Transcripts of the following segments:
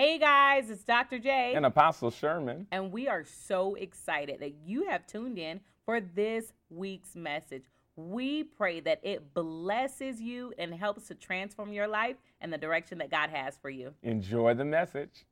Hey guys, it's Dr. J. And Apostle Sherman. And we are so excited that you have tuned in for this week's message. We pray that it blesses you and helps to transform your life and the direction that God has for you. Enjoy the message.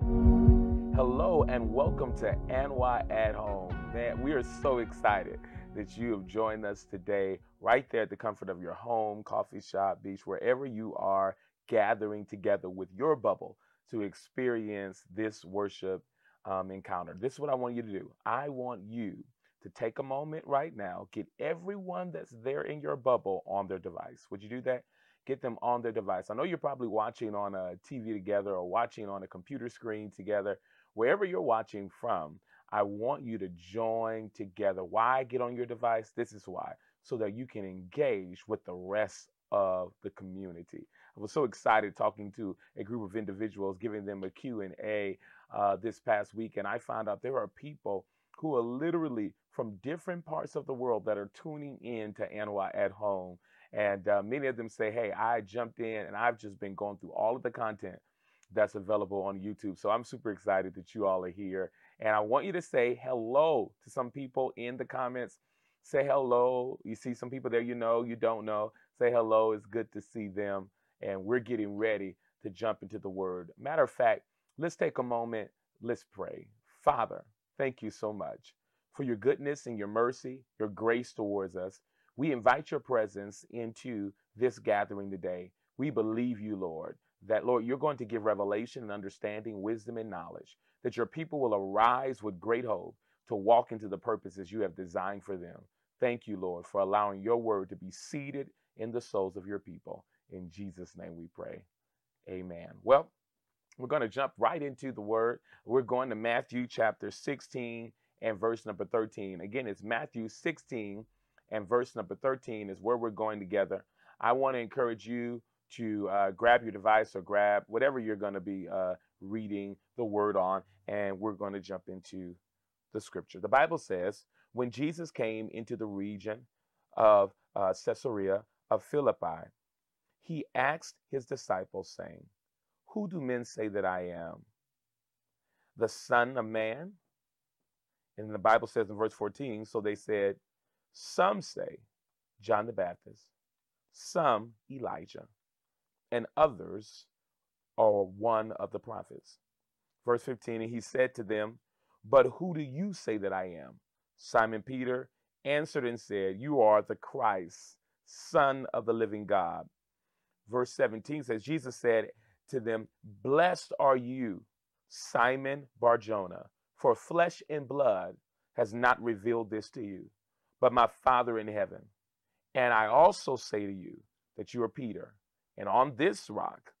Hello and welcome to NY at Home. Man, we are so excited that you have joined us today, right there at the comfort of your home, coffee shop, beach, wherever you are gathering together with your bubble to experience this worship um, encounter. This is what I want you to do. I want you to take a moment right now, get everyone that's there in your bubble on their device. Would you do that? Get them on their device. I know you're probably watching on a TV together or watching on a computer screen together. Wherever you're watching from, I want you to join together. Why get on your device? This is why, so that you can engage with the rest of the community. I was so excited talking to a group of individuals, giving them a Q&A uh, this past week, and I found out there are people who are literally from different parts of the world that are tuning in to NY at home. And uh, many of them say, hey, I jumped in and I've just been going through all of the content that's available on YouTube. So I'm super excited that you all are here. And I want you to say hello to some people in the comments. Say hello. You see some people there you know, you don't know. Say hello. It's good to see them. And we're getting ready to jump into the word. Matter of fact, let's take a moment. Let's pray. Father, thank you so much for your goodness and your mercy, your grace towards us. We invite your presence into this gathering today. We believe you, Lord, that, Lord, you're going to give revelation and understanding, wisdom and knowledge, that your people will arise with great hope to walk into the purposes you have designed for them. Thank you, Lord, for allowing your word to be seated in the souls of your people. In Jesus' name we pray. Amen. Well, we're going to jump right into the word. We're going to Matthew chapter 16 and verse number 13. Again, it's Matthew 16 and verse number 13 is where we're going together. I want to encourage you to uh, grab your device or grab whatever you're going to be uh, reading the word on, and we're going to jump into the scripture. The Bible says, when Jesus came into the region of uh, Caesarea of Philippi, he asked his disciples, saying, Who do men say that I am? The Son of Man? And the Bible says in verse 14, so they said, Some say John the Baptist, some Elijah, and others are one of the prophets. Verse 15, and he said to them, But who do you say that I am? Simon Peter answered and said, You are the Christ, Son of the living God. Verse 17 says, Jesus said to them, Blessed are you, Simon Barjona, for flesh and blood has not revealed this to you, but my Father in heaven. And I also say to you that you are Peter, and on this rock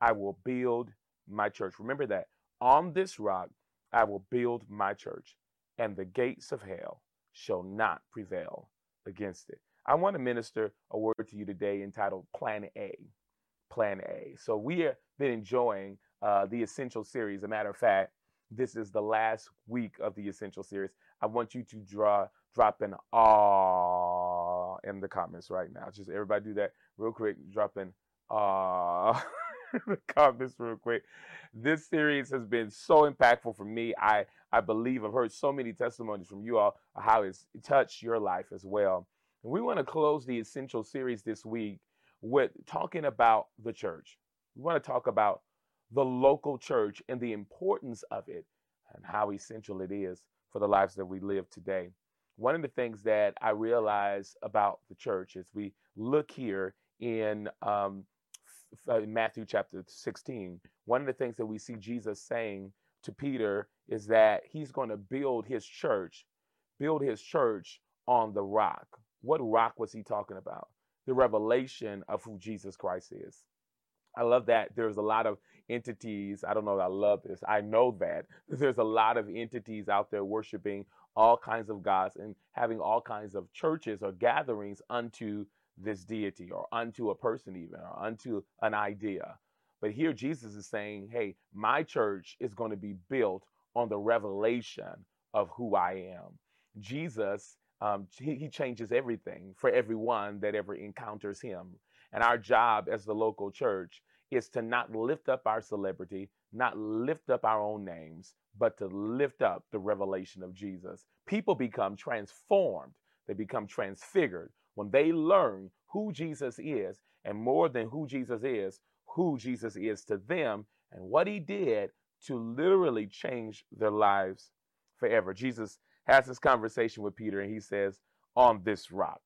I will build my church. Remember that. On this rock I will build my church, and the gates of hell shall not prevail against it. I want to minister a word to you today entitled Plan A. Plan A. So we have been enjoying uh, the Essential series. As a matter of fact, this is the last week of the Essential series. I want you to draw drop an ah in the comments right now. Just everybody do that real quick. Drop an ah the comments real quick. This series has been so impactful for me. I I believe I've heard so many testimonies from you all how it's touched your life as well. And we want to close the Essential series this week with talking about the church. We want to talk about the local church and the importance of it and how essential it is for the lives that we live today. One of the things that I realize about the church is we look here in um, Matthew chapter 16. One of the things that we see Jesus saying to Peter is that he's going to build his church, build his church on the rock. What rock was he talking about? The revelation of who Jesus Christ is. I love that there's a lot of entities. I don't know I love this. I know that there's a lot of entities out there worshiping all kinds of gods and having all kinds of churches or gatherings unto this deity or unto a person, even or unto an idea. But here Jesus is saying, hey, my church is going to be built on the revelation of who I am. Jesus, um, he, he changes everything for everyone that ever encounters him. And our job as the local church is to not lift up our celebrity, not lift up our own names, but to lift up the revelation of Jesus. People become transformed, they become transfigured when they learn who Jesus is, and more than who Jesus is, who Jesus is to them and what he did to literally change their lives forever. Jesus has this conversation with Peter and he says, On this rock,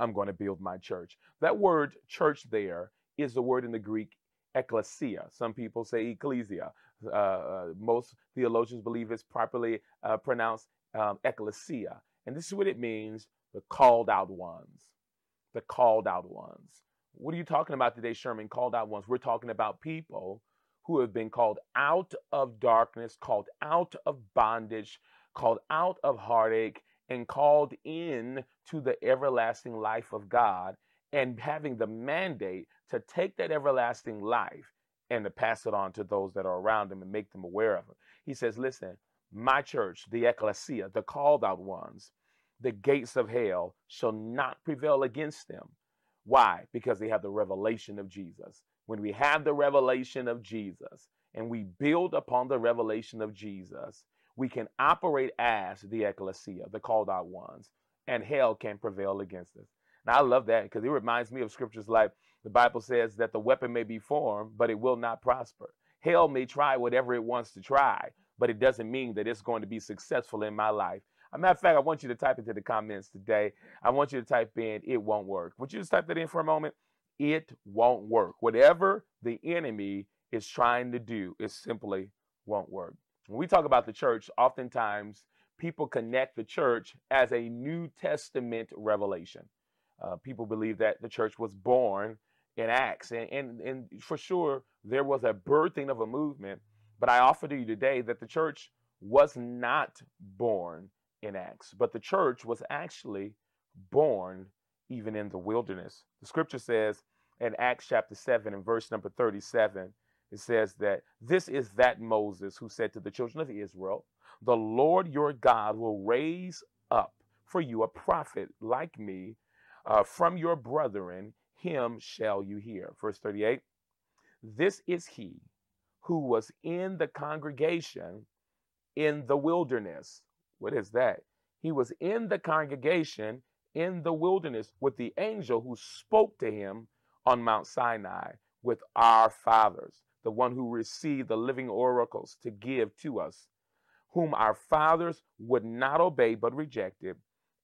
I'm going to build my church. That word church there is the word in the Greek ecclesia. Some people say ecclesia. Uh, uh, most theologians believe it's properly uh, pronounced um, ecclesia. And this is what it means the called out ones. The called out ones. What are you talking about today, Sherman? Called out ones. We're talking about people who have been called out of darkness, called out of bondage, called out of heartache, and called in to the everlasting life of God and having the mandate to take that everlasting life and to pass it on to those that are around them and make them aware of it. He says, Listen, my church, the ecclesia, the called out ones, the gates of hell shall not prevail against them. Why? Because they have the revelation of Jesus. When we have the revelation of Jesus and we build upon the revelation of Jesus, we can operate as the ecclesia, the called out ones, and hell can prevail against us. Now, I love that because it reminds me of scriptures like the Bible says that the weapon may be formed, but it will not prosper. Hell may try whatever it wants to try, but it doesn't mean that it's going to be successful in my life. As a matter of fact, I want you to type into the comments today. I want you to type in, it won't work. Would you just type that in for a moment? It won't work. Whatever the enemy is trying to do, it simply won't work. When we talk about the church, oftentimes people connect the church as a New Testament revelation. Uh, people believe that the church was born in Acts, and, and, and for sure there was a birthing of a movement. But I offer to you today that the church was not born in Acts, but the church was actually born even in the wilderness. The scripture says in Acts chapter 7 and verse number 37, it says that this is that Moses who said to the children of Israel, The Lord your God will raise up for you a prophet like me uh, from your brethren, him shall you hear. Verse 38 This is he who was in the congregation in the wilderness. What is that? He was in the congregation in the wilderness with the angel who spoke to him on Mount Sinai with our fathers the one who received the living oracles to give to us, whom our fathers would not obey but rejected,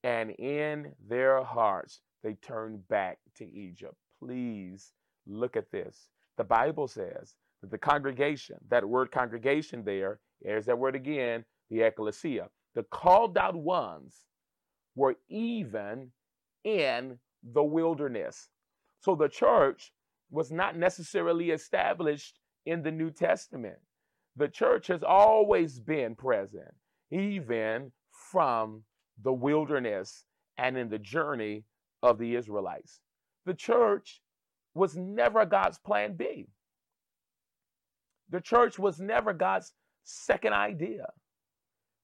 and in their hearts they turned back to Egypt. Please look at this. The Bible says that the congregation, that word congregation there, there's that word again, the ecclesia, the called out ones were even in the wilderness. So the church was not necessarily established in the New Testament. The church has always been present, even from the wilderness and in the journey of the Israelites. The church was never God's plan B. The church was never God's second idea.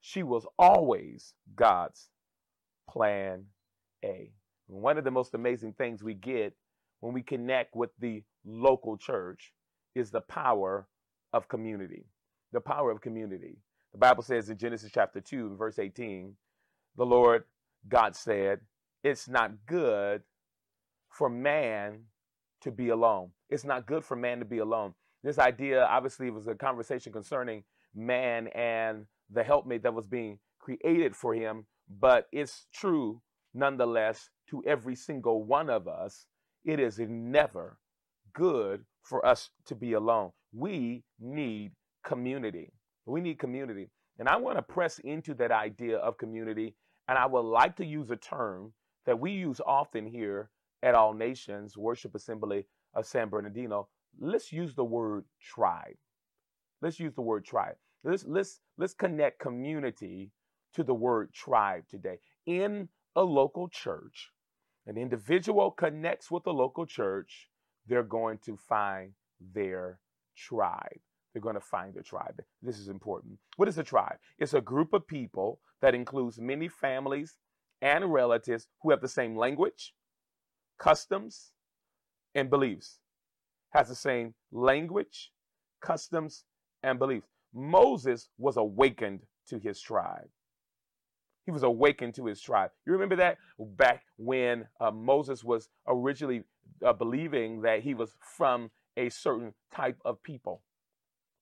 She was always God's plan A. One of the most amazing things we get when we connect with the local church is the power of community. The power of community. The Bible says in Genesis chapter 2, verse 18, the Lord God said, It's not good for man to be alone. It's not good for man to be alone. This idea obviously was a conversation concerning man and the helpmate that was being created for him, but it's true nonetheless to every single one of us. It is never good for us to be alone. We need community. We need community. And I want to press into that idea of community. And I would like to use a term that we use often here at All Nations Worship Assembly of San Bernardino. Let's use the word tribe. Let's use the word tribe. Let's let's let's connect community to the word tribe today. In a local church, an individual connects with a local church they're going to find their tribe. They're going to find their tribe. This is important. What is a tribe? It's a group of people that includes many families and relatives who have the same language, customs, and beliefs. has the same language, customs, and beliefs. Moses was awakened to his tribe. He was awakened to his tribe. You remember that back when uh, Moses was originally uh, believing that he was from a certain type of people.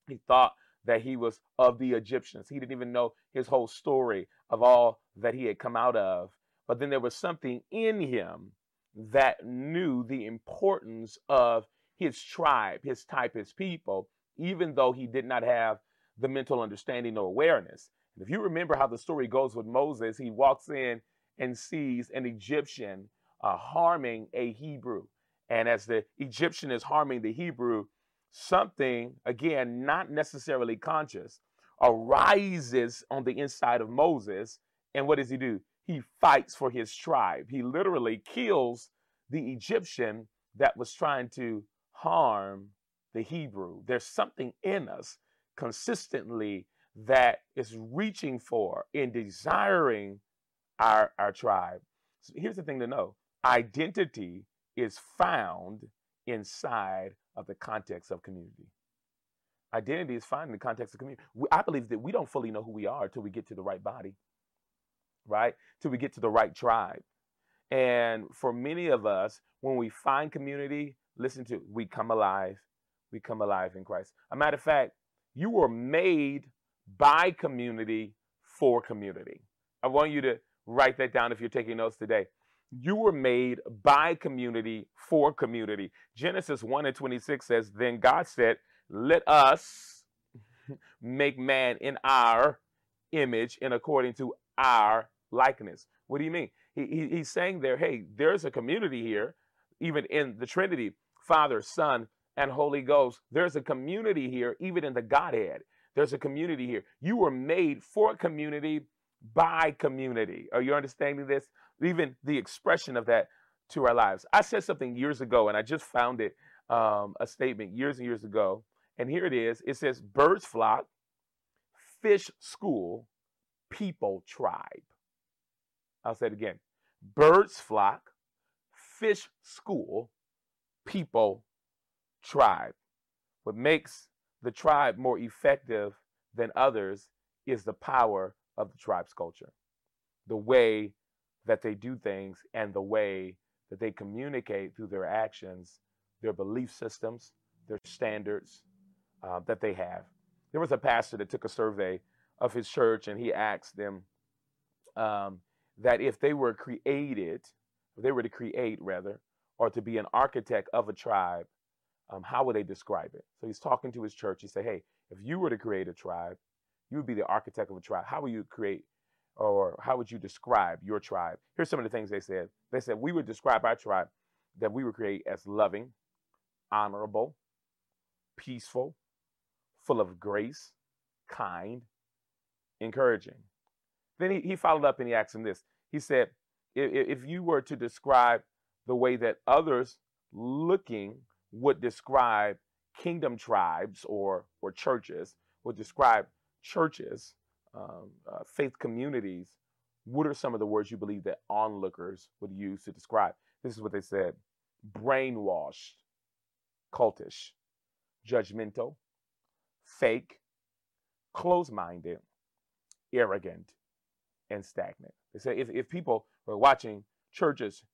He thought that he was of the Egyptians. He didn't even know his whole story of all that he had come out of. But then there was something in him that knew the importance of his tribe, his type, his people, even though he did not have the mental understanding or awareness. And if you remember how the story goes with Moses, he walks in and sees an Egyptian uh, harming a Hebrew. And as the Egyptian is harming the Hebrew, something, again, not necessarily conscious, arises on the inside of Moses. And what does he do? He fights for his tribe. He literally kills the Egyptian that was trying to harm the Hebrew. There's something in us consistently that is reaching for and desiring our, our tribe. So here's the thing to know identity is found inside of the context of community. Identity is found in the context of community. I believe that we don't fully know who we are until we get to the right body, right? Till we get to the right tribe. And for many of us, when we find community, listen to, we come alive. We come alive in Christ. A matter of fact, you were made by community for community. I want you to write that down if you're taking notes today. You were made by community for community. Genesis 1 and 26 says, Then God said, Let us make man in our image and according to our likeness. What do you mean? He, he, he's saying there, hey, there's a community here, even in the Trinity Father, Son, and Holy Ghost. There's a community here, even in the Godhead. There's a community here. You were made for community by community. Are you understanding this? Even the expression of that to our lives. I said something years ago, and I just found it um, a statement years and years ago. And here it is it says, Birds flock, fish school, people tribe. I'll say it again. Birds flock, fish school, people tribe. What makes the tribe more effective than others is the power of the tribe's culture, the way that they do things, and the way that they communicate through their actions, their belief systems, their standards uh, that they have. There was a pastor that took a survey of his church and he asked them um, that if they were created, if they were to create rather, or to be an architect of a tribe, um, how would they describe it? So he's talking to his church. He said, hey, if you were to create a tribe, you would be the architect of a tribe. How would you create or how would you describe your tribe? Here's some of the things they said. They said, we would describe our tribe that we would create as loving, honorable, peaceful, full of grace, kind, encouraging. Then he, he followed up and he asked him this. He said, if, if you were to describe the way that others looking would describe kingdom tribes or or churches would describe churches um, uh, faith communities what are some of the words you believe that onlookers would use to describe this is what they said brainwashed cultish judgmental fake close-minded arrogant and stagnant they say if, if people were watching churches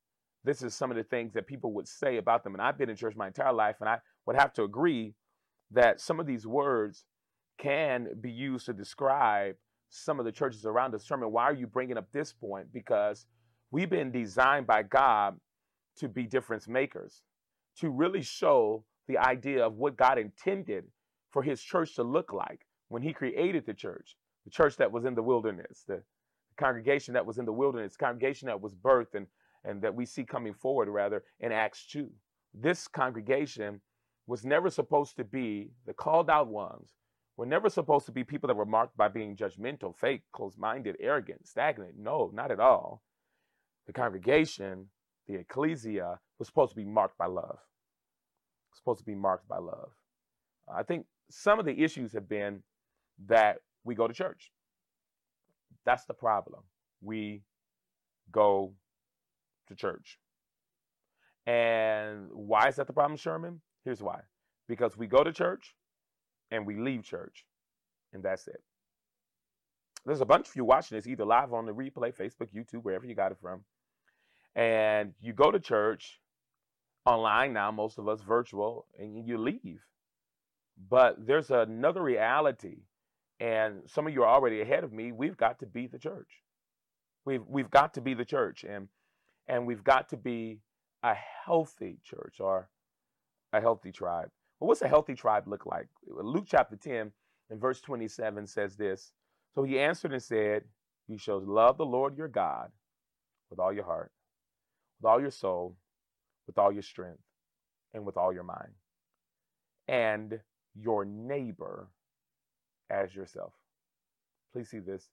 this is some of the things that people would say about them. And I've been in church my entire life, and I would have to agree that some of these words can be used to describe some of the churches around us. Determine why are you bringing up this point? Because we've been designed by God to be difference makers, to really show the idea of what God intended for His church to look like when He created the church, the church that was in the wilderness, the congregation that was in the wilderness, congregation that was birthed and and that we see coming forward rather in Acts 2. This congregation was never supposed to be the called out ones, were never supposed to be people that were marked by being judgmental, fake, closed minded, arrogant, stagnant. No, not at all. The congregation, the ecclesia, was supposed to be marked by love. Supposed to be marked by love. I think some of the issues have been that we go to church. That's the problem. We go to church. And why is that the problem, Sherman? Here's why because we go to church and we leave church, and that's it. There's a bunch of you watching this either live on the replay, Facebook, YouTube, wherever you got it from. And you go to church online now, most of us virtual, and you leave. But there's another reality, and some of you are already ahead of me. We've got to be the church. We've we've got to be the church, and and we've got to be a healthy church or a healthy tribe. Well, what's a healthy tribe look like? Luke chapter 10 and verse 27 says this. So he answered and said, You shall love the Lord your God with all your heart, with all your soul, with all your strength, and with all your mind, and your neighbor as yourself. Please see this.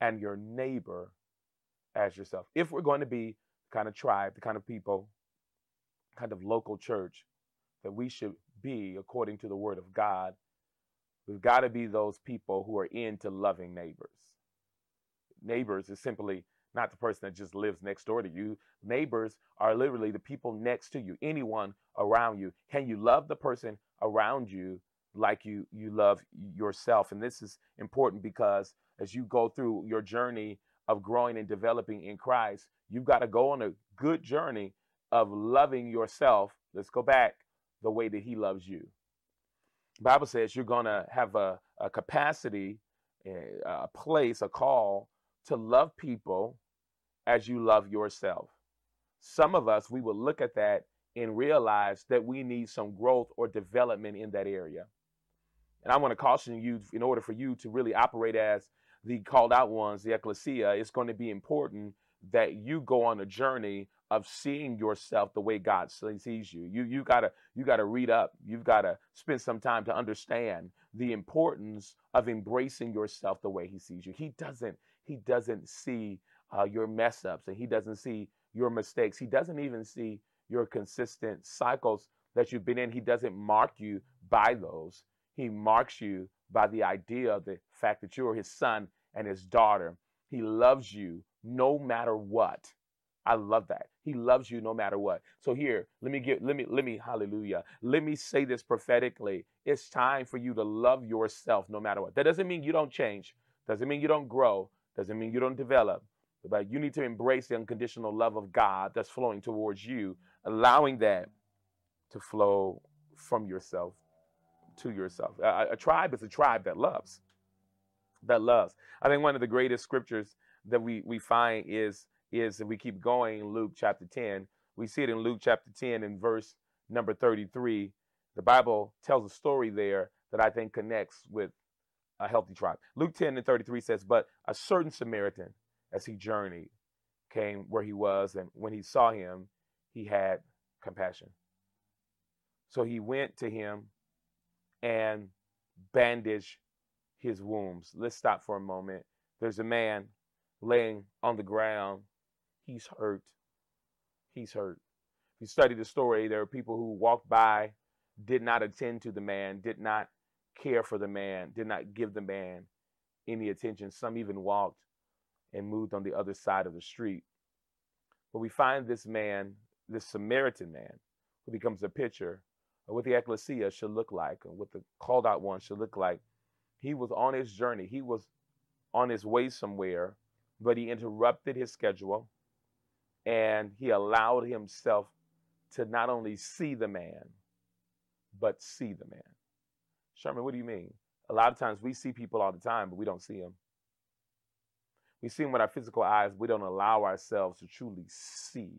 And your neighbor as yourself. If we're going to be the kind of tribe, the kind of people, kind of local church that we should be according to the word of God, we've got to be those people who are into loving neighbors. Neighbors is simply not the person that just lives next door to you. Neighbors are literally the people next to you, anyone around you. Can you love the person around you like you you love yourself? And this is important because as you go through your journey of growing and developing in Christ, you've got to go on a good journey of loving yourself. Let's go back the way that he loves you. Bible says you're going to have a, a capacity, a place, a call to love people as you love yourself. Some of us, we will look at that and realize that we need some growth or development in that area. And I want to caution you in order for you to really operate as the called out ones, the ecclesia, it's going to be important that you go on a journey of seeing yourself the way God sees you. You you gotta you gotta read up. You've gotta spend some time to understand the importance of embracing yourself the way He sees you. He doesn't He doesn't see uh, your mess ups and He doesn't see your mistakes. He doesn't even see your consistent cycles that you've been in. He doesn't mark you by those. He marks you by the idea of the fact that you are His son and His daughter. He loves you no matter what. I love that. He loves you no matter what. So here, let me get let me let me hallelujah. Let me say this prophetically. It's time for you to love yourself no matter what. That doesn't mean you don't change. Doesn't mean you don't grow. Doesn't mean you don't develop. But you need to embrace the unconditional love of God that's flowing towards you, allowing that to flow from yourself to yourself. A, a tribe is a tribe that loves. That loves. I think one of the greatest scriptures that we we find is is if we keep going Luke chapter 10, we see it in Luke chapter 10 in verse number 33. The Bible tells a story there that I think connects with a healthy tribe. Luke 10 and 33 says, But a certain Samaritan, as he journeyed, came where he was, and when he saw him, he had compassion. So he went to him and bandaged his wounds. Let's stop for a moment. There's a man laying on the ground He's hurt. He's hurt. If you study the story, there are people who walked by, did not attend to the man, did not care for the man, did not give the man any attention. Some even walked and moved on the other side of the street. But we find this man, this Samaritan man, who becomes a picture of what the ecclesia should look like and what the called out one should look like. He was on his journey. He was on his way somewhere, but he interrupted his schedule and he allowed himself to not only see the man, but see the man. Sherman, what do you mean? A lot of times we see people all the time, but we don't see them. We see them with our physical eyes. We don't allow ourselves to truly see,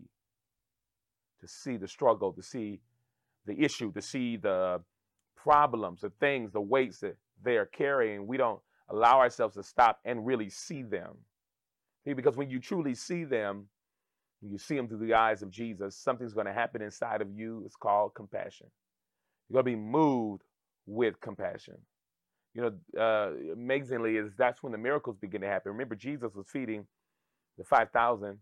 to see the struggle, to see the issue, to see the problems, the things, the weights that they are carrying. We don't allow ourselves to stop and really see them. Because when you truly see them, you see them through the eyes of Jesus, something's going to happen inside of you. It's called compassion. You're going to be moved with compassion. You know, uh, amazingly, is that's when the miracles begin to happen. Remember, Jesus was feeding the 5,000,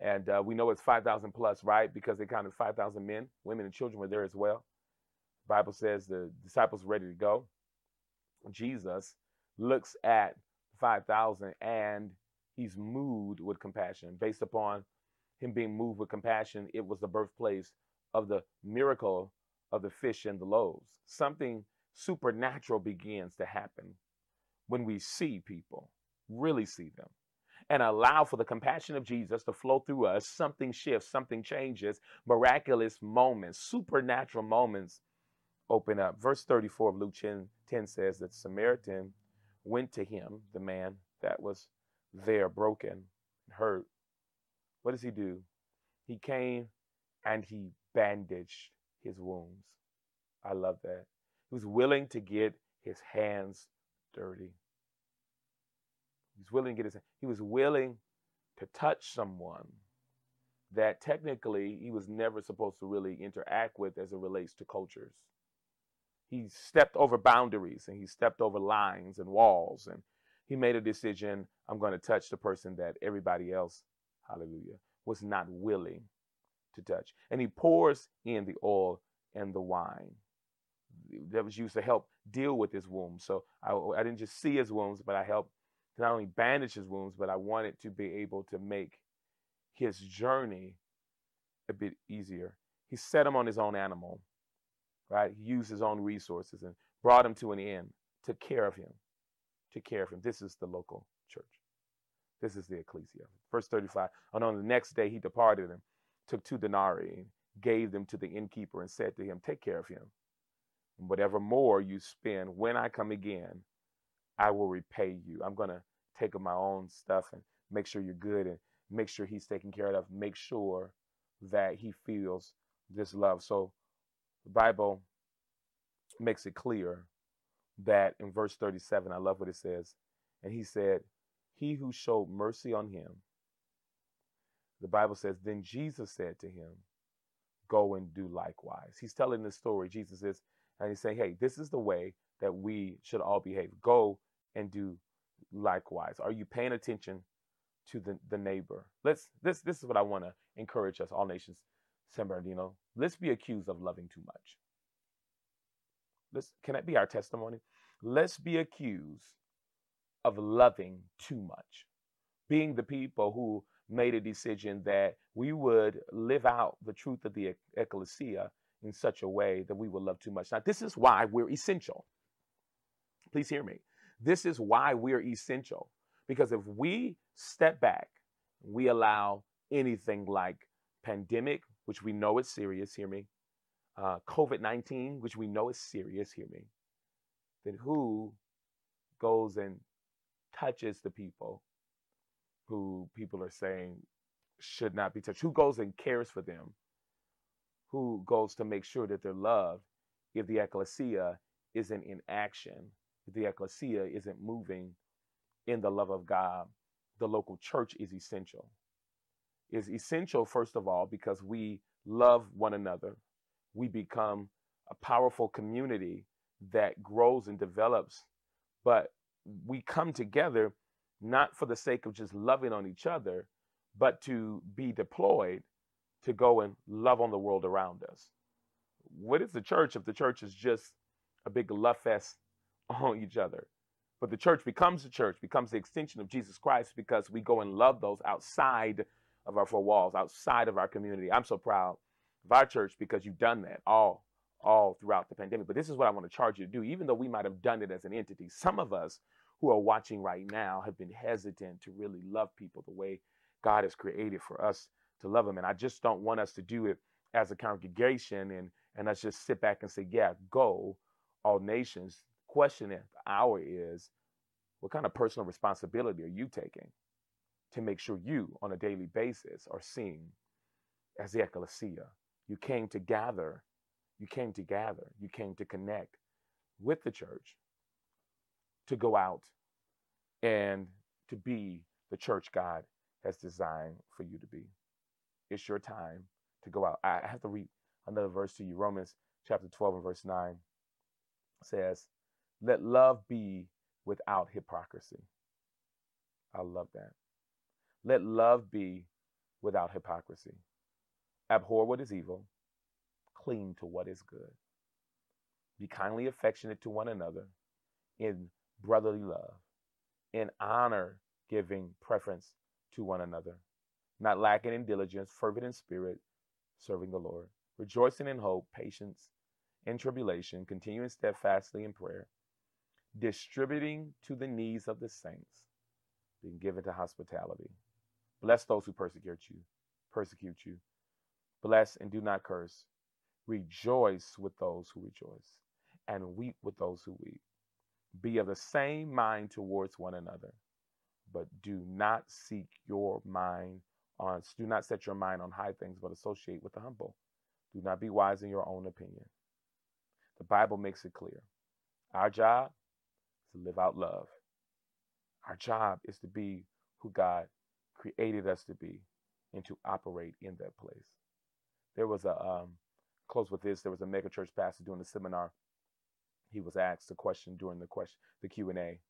and uh, we know it's 5,000 plus, right? Because they counted 5,000 men, women, and children were there as well. The Bible says the disciples were ready to go. Jesus looks at 5,000 and he's moved with compassion based upon him being moved with compassion, it was the birthplace of the miracle of the fish and the loaves. Something supernatural begins to happen when we see people, really see them, and allow for the compassion of Jesus to flow through us. Something shifts, something changes, miraculous moments, supernatural moments open up. Verse 34 of Luke 10, 10 says that Samaritan went to him, the man that was there broken, hurt. What does he do? He came and he bandaged his wounds. I love that. He was willing to get his hands dirty. He was willing to get his he was willing to touch someone that technically he was never supposed to really interact with as it relates to cultures. He stepped over boundaries and he stepped over lines and walls and he made a decision I'm going to touch the person that everybody else, hallelujah, was not willing to touch. And he pours in the oil and the wine that was used to help deal with his wounds. So I, I didn't just see his wounds, but I helped not only bandage his wounds, but I wanted to be able to make his journey a bit easier. He set him on his own animal, right? He used his own resources and brought him to an inn, took care of him, took care of him. This is the local church. This is the ecclesia. Verse 35. And on the next day he departed and took two denarii and gave them to the innkeeper and said to him, Take care of him. And whatever more you spend, when I come again, I will repay you. I'm going to take my own stuff and make sure you're good and make sure he's taken care of. Make sure that he feels this love. So the Bible makes it clear that in verse 37, I love what it says. And he said, He who showed mercy on him, the Bible says, Then Jesus said to him, Go and do likewise. He's telling this story. Jesus is, and he's saying, Hey, this is the way that we should all behave. Go and do likewise. Are you paying attention to the, the neighbor? Let's this this is what I want to encourage us, all nations, San Bernardino. Let's be accused of loving too much. Let's can that be our testimony? Let's be accused of loving too much. Being the people who made a decision that we would live out the truth of the ecclesia in such a way that we would love too much. Now, this is why we're essential. Please hear me. This is why we're essential. Because if we step back, we allow anything like pandemic, which we know is serious, hear me, uh, COVID 19, which we know is serious, hear me, then who goes and touches the people who people are saying should not be touched? Who goes and cares for them? Who goes to make sure that they're loved if the ecclesia isn't in action, if the ecclesia isn't moving in the love of God? The local church is essential. Is essential, first of all, because we love one another. We become a powerful community that grows and develops, but we come together not for the sake of just loving on each other, but to be deployed to go and love on the world around us. What is the church if the church is just a big love fest on each other? But the church becomes the church, becomes the extension of Jesus Christ because we go and love those outside of our four walls, outside of our community. I'm so proud of our church because you've done that all all throughout the pandemic. But this is what I want to charge you to do, even though we might have done it as an entity. Some of us who are watching right now have been hesitant to really love people the way God has created for us to love them. And I just don't want us to do it as a congregation and and us just sit back and say, yeah, go, all nations. Question at the hour is, what kind of personal responsibility are you taking to make sure you, on a daily basis, are seen as the ecclesia? You came to gather, you came to gather, you came to connect with the church to go out and to be the church God has designed for you to be. It's your time to go out. I have to read another verse to you. Romans chapter 12 and verse 9 says, Let love be without hypocrisy. I love that. Let love be without hypocrisy. Abhor what is evil, cling to what is good. Be kindly affectionate to one another in brotherly love, in honor giving preference to one another, not lacking in diligence, fervent in spirit, serving the Lord, rejoicing in hope, patience in tribulation, continuing steadfastly in prayer, distributing to the needs of the saints, being given to hospitality. Bless those who persecute you, persecute you. Bless and do not curse. Rejoice with those who rejoice, and weep with those who weep. Be of the same mind towards one another, but do not seek your mind on do not set your mind on high things, but associate with the humble. Do not be wise in your own opinion. The Bible makes it clear. Our job is to live out love. Our job is to be who God created us to be and to operate in that place. There was a um, close with this. There was a mega church pastor doing a seminar. He was asked a question during the question, the Q and A.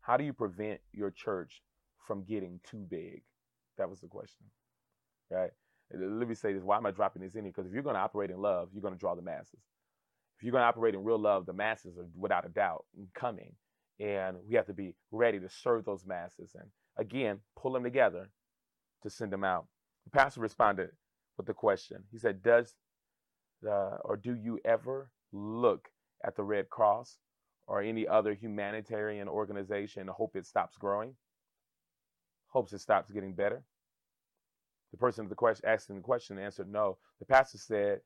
How do you prevent your church from getting too big? That was the question, right? Let me say this. Why am I dropping this in here? Because if you're going to operate in love, you're going to draw the masses. If you're going to operate in real love, the masses are without a doubt coming, and we have to be ready to serve those masses. And again, pull them together to send them out. The pastor responded with the question. He said, "Does or do you ever look at the Red Cross or any other humanitarian organization and hope it stops growing? Hopes it stops getting better?" The person the question, asking the question answered no. The pastor said,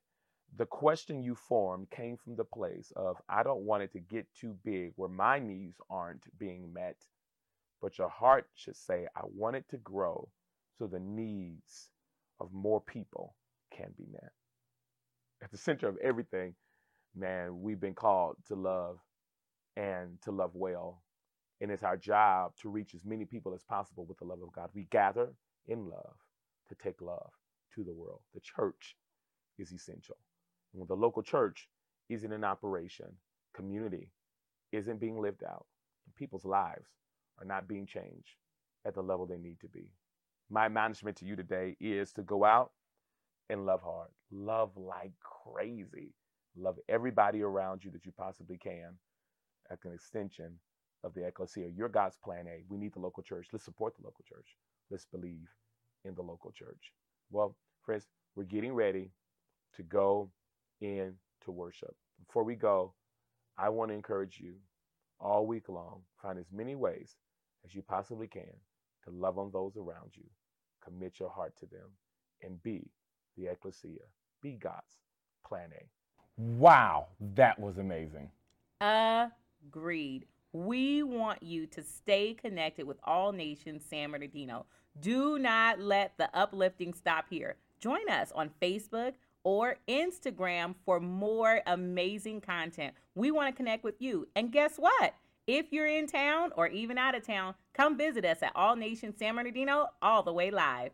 The question you formed came from the place of, I don't want it to get too big where my needs aren't being met. But your heart should say, I want it to grow so the needs of more people can be met. At the center of everything, man, we've been called to love and to love well. And it's our job to reach as many people as possible with the love of God. We gather in love to take love to the world. The church is essential. And when the local church isn't in operation, community isn't being lived out, and people's lives are not being changed at the level they need to be. My management to you today is to go out and love hard, love like crazy, love everybody around you that you possibly can as an extension of the ecclesia. You're God's plan A. We need the local church. Let's support the local church. Let's believe in the local church. Well, friends, we're getting ready to go in to worship. Before we go, I want to encourage you all week long, find as many ways as you possibly can to love on those around you, commit your heart to them, and be the ecclesia, be God's plan A. Wow, that was amazing. Agreed. We want you to stay connected with All Nations San Bernardino. Do not let the uplifting stop here. Join us on Facebook or Instagram for more amazing content. We want to connect with you. And guess what? If you're in town or even out of town, come visit us at All Nations San Bernardino all the way live.